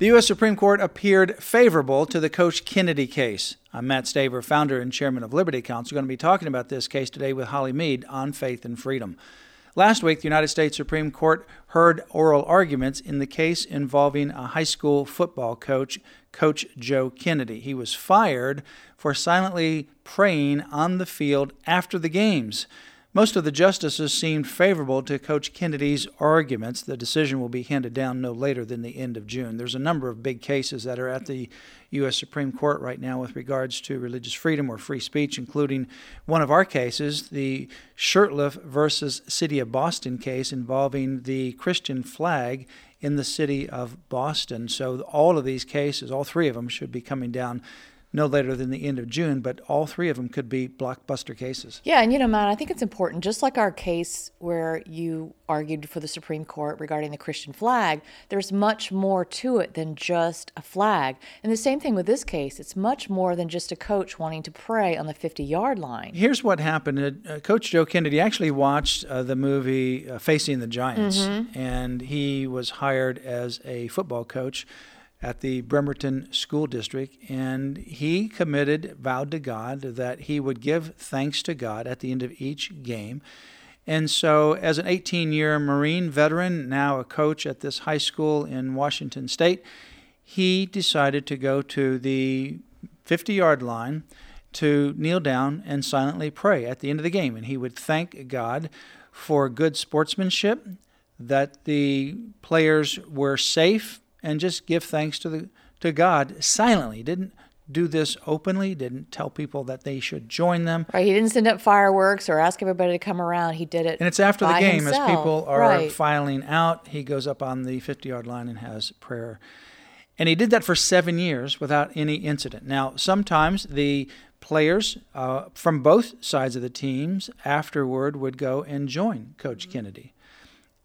The U.S. Supreme Court appeared favorable to the Coach Kennedy case. I'm Matt Staver, founder and chairman of Liberty Counsel. We're going to be talking about this case today with Holly Mead on faith and freedom. Last week, the United States Supreme Court heard oral arguments in the case involving a high school football coach, Coach Joe Kennedy. He was fired for silently praying on the field after the games. Most of the justices seemed favorable to Coach Kennedy's arguments. The decision will be handed down no later than the end of June. There's a number of big cases that are at the U.S. Supreme Court right now with regards to religious freedom or free speech, including one of our cases, the Shurtleff versus City of Boston case involving the Christian flag in the city of Boston. So all of these cases, all three of them, should be coming down no later than the end of June, but all three of them could be blockbuster cases. Yeah, and you know, Matt, I think it's important, just like our case where you argued for the Supreme Court regarding the Christian flag, there's much more to it than just a flag. And the same thing with this case, it's much more than just a coach wanting to pray on the 50 yard line. Here's what happened uh, Coach Joe Kennedy actually watched uh, the movie uh, Facing the Giants, mm-hmm. and he was hired as a football coach at the Bremerton School District, and he committed, vowed to God that he would give thanks to God at the end of each game. And so, as an 18 year Marine veteran, now a coach at this high school in Washington State, he decided to go to the 50 yard line to kneel down and silently pray at the end of the game. And he would thank God for good sportsmanship, that the players were safe and just give thanks to the to God silently. Didn't do this openly, didn't tell people that they should join them. Right. He didn't send up fireworks or ask everybody to come around. He did it. And it's after the game himself. as people are right. filing out. He goes up on the 50 yard line and has prayer. And he did that for seven years without any incident. Now, sometimes the players uh, from both sides of the teams afterward would go and join Coach mm-hmm. Kennedy.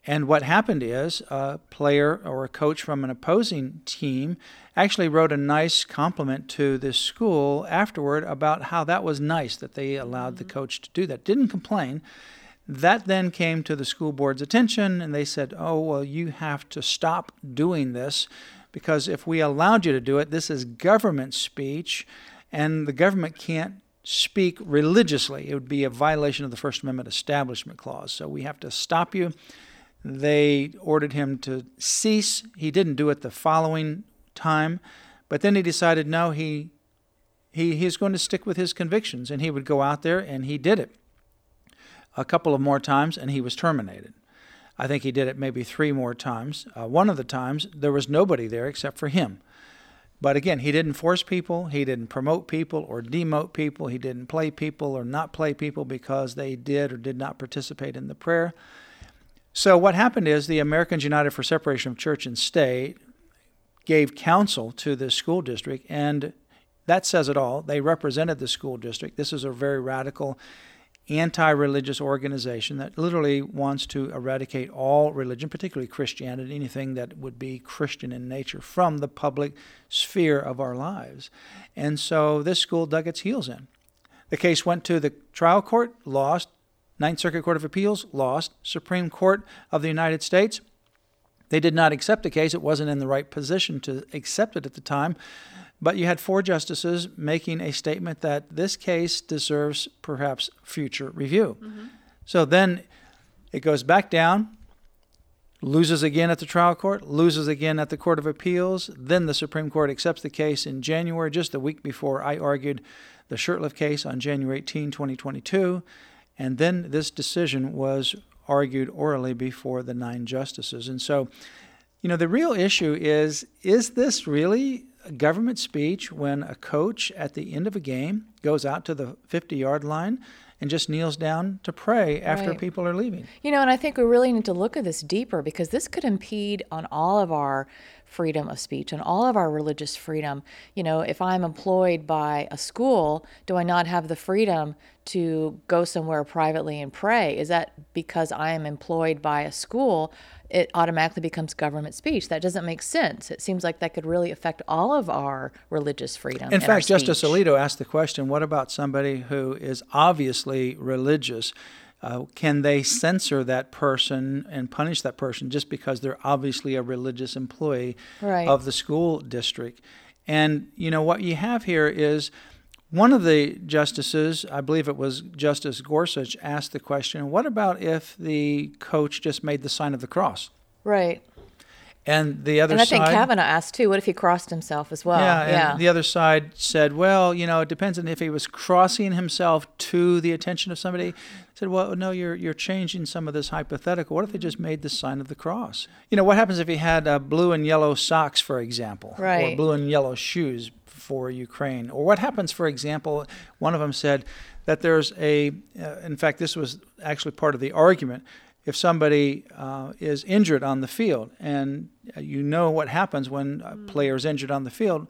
And what happened is a player or a coach from an opposing team actually wrote a nice compliment to this school afterward about how that was nice that they allowed the mm-hmm. coach to do that. Didn't complain. That then came to the school board's attention, and they said, Oh, well, you have to stop doing this because if we allowed you to do it, this is government speech, and the government can't speak religiously. It would be a violation of the First Amendment Establishment Clause. So we have to stop you. They ordered him to cease. He didn't do it the following time, but then he decided no, he he he's going to stick with his convictions, and he would go out there and he did it a couple of more times, and he was terminated. I think he did it maybe three more times. Uh, one of the times there was nobody there except for him. But again, he didn't force people, he didn't promote people or demote people, he didn't play people or not play people because they did or did not participate in the prayer. So, what happened is the Americans United for Separation of Church and State gave counsel to the school district, and that says it all. They represented the school district. This is a very radical, anti religious organization that literally wants to eradicate all religion, particularly Christianity, anything that would be Christian in nature, from the public sphere of our lives. And so this school dug its heels in. The case went to the trial court, lost. Ninth Circuit Court of Appeals lost. Supreme Court of the United States, they did not accept the case. It wasn't in the right position to accept it at the time. But you had four justices making a statement that this case deserves perhaps future review. Mm-hmm. So then it goes back down, loses again at the trial court, loses again at the Court of Appeals. Then the Supreme Court accepts the case in January, just the week before I argued the Shurtleff case on January 18, 2022. And then this decision was argued orally before the nine justices. And so, you know, the real issue is is this really government speech when a coach at the end of a game goes out to the 50 yard line and just kneels down to pray after Right. people are leaving. You know, and I think we really need to look at this deeper because this could impede on all of our freedom of speech and all of our religious freedom. You know, if I'm employed by a school, do I not have the freedom to go somewhere privately and pray? Is that because I am employed by a school? It automatically becomes government speech. That doesn't make sense. It seems like that could really affect all of our religious freedom. In fact, Justice. Alito asked the question what about somebody who is obviously religious? Uh, can they censor that person and punish that person just because they're obviously a religious employee Right. of the school district? And, you know, what you have here is one of the justices, I believe it was Justice Gorsuch, asked the question what about if the coach just made the sign of the cross? Right. And the other And I side. think Kavanaugh asked too, what if he crossed himself as well? Yeah, and the other side said, well, you know, it depends on if he was crossing himself to the attention of somebody. Said, well, no, you're you're changing some of this hypothetical. What if they just made the sign of the cross? You know, what happens if he had uh, blue and yellow socks, for example, right. or blue and yellow shoes for Ukraine? Or what happens, for example, one of them said that there's a, uh, in fact, this was actually part of the argument. If somebody uh, is injured on the field, and uh, you know what happens when a player is injured on the field,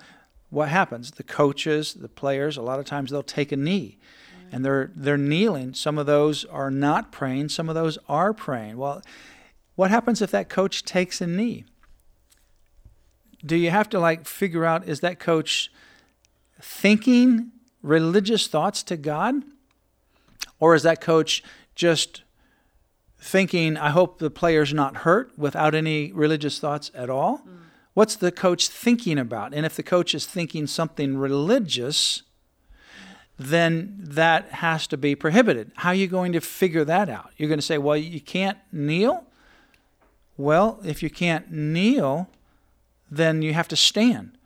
what happens? The coaches, the players, a lot of times they'll take a knee, and they're they're kneeling. Some of those are not praying. Some of those are praying. Well, what happens if that coach takes a knee? Do you have to like figure out is that coach thinking religious thoughts to God, or is that coach just thinking, I hope the player's not hurt without any religious thoughts at all? Mm. What's the coach thinking about? And if the coach is thinking something religious, then that has to be prohibited. How are you going to figure that out? You're going to say, well, you can't kneel? Well, if you can't kneel, then you have to stand.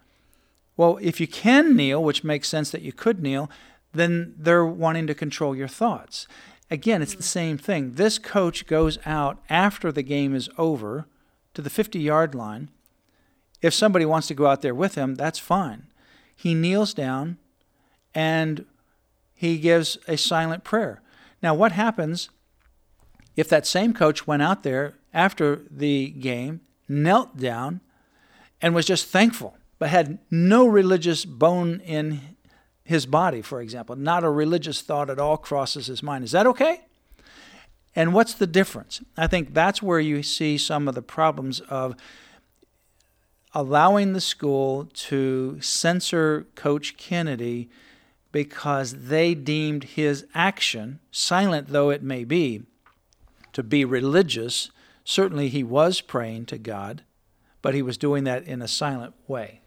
Well, if you can kneel, which makes sense that you could kneel, then they're wanting to control your thoughts. Again, it's the same thing. This coach goes out after the game is over to the 50 yard line. If somebody wants to go out there with him, that's fine. He kneels down and he gives a silent prayer. Now, what happens if that same coach went out there after the game, knelt down, and was just thankful, but had no religious bone in his body, for example. Not a religious thought at all crosses his mind. Is that okay? And what's the difference? I think that's where you see some of the problems of allowing the school to censor Coach Kennedy because they deemed his action, silent though it may be, to be religious. Certainly he was praying to God, but he was doing that in a silent way.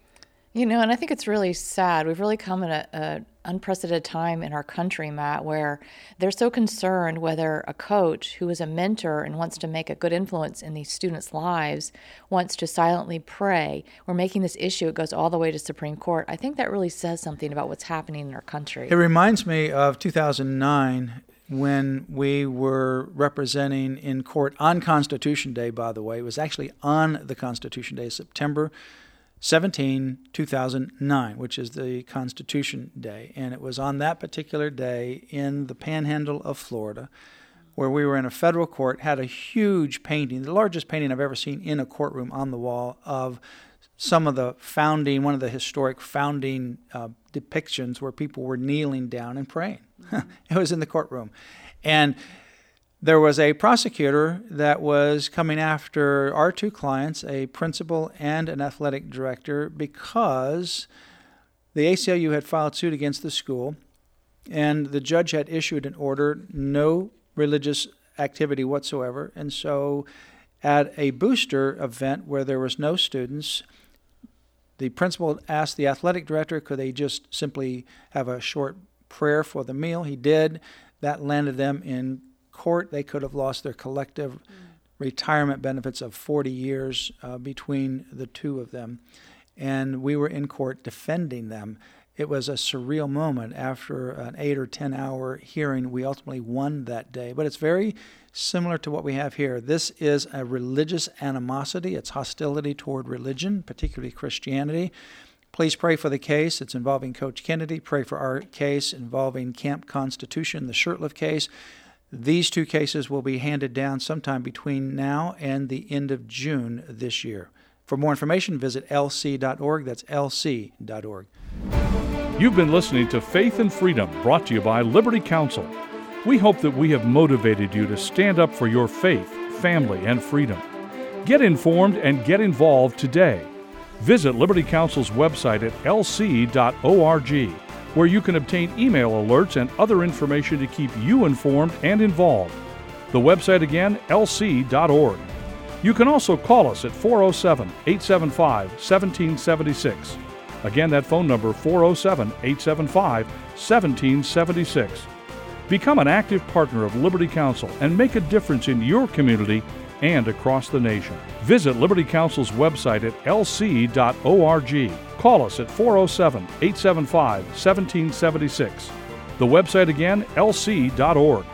You know, and I think it's really sad. We've really come at an unprecedented time in our country, Matt, where they're so concerned whether a coach who is a mentor and wants to make a good influence in these students' lives wants to silently pray. We're making this issue, it goes all the way to Supreme Court. I think that really says something about what's happening in our country. It reminds me of 2009 when we were representing in court on Constitution Day, by the way. It was actually on the Constitution Day, September 17, 2009, which is the Constitution Day. And it was on that particular day in the panhandle of Florida where we were in a federal court, had a huge painting, the largest painting I've ever seen in a courtroom on the wall of some of the founding, one of the historic founding uh, depictions where people were kneeling down and praying. it was in the courtroom. And there was a prosecutor that was coming after our two clients, a principal and an athletic director, because the ACLU had filed suit against the school, and the judge had issued an order no religious activity whatsoever. And so, at a booster event where there was no students, the principal asked the athletic director, could they just simply have a short prayer for the meal? He did. That landed them in court. They could have lost their collective retirement benefits of 40 years uh, between the two of them. And we were in court defending them. It was a surreal moment. After an eight or 10 hour hearing, we ultimately won that day. But it's very similar to what we have here. This is a religious animosity, it's hostility toward religion, particularly Christianity. Please pray for the case. It's involving Coach Kennedy. Pray for our case involving Camp Constitution, the Shurtleff case. These two cases will be handed down sometime between now and the end of June this year. For more information, visit lc.org. That's lc.org. You've been listening to Faith and Freedom, brought to you by Liberty Counsel. We hope that we have motivated you to stand up for your faith, family, and freedom. Get informed and get involved today. Visit Liberty Counsel's website at lc.org, where you can obtain email alerts and other information to keep you informed and involved. The website again, lc.org. You can also call us at 407 875 1776. Again, that phone number 407 875 1776. Become an active partner of Liberty Counsel and make a difference in your community and across the nation. Visit Liberty Counsel's website at lc.org. Call us at 407 875 1776. The website again, lc.org.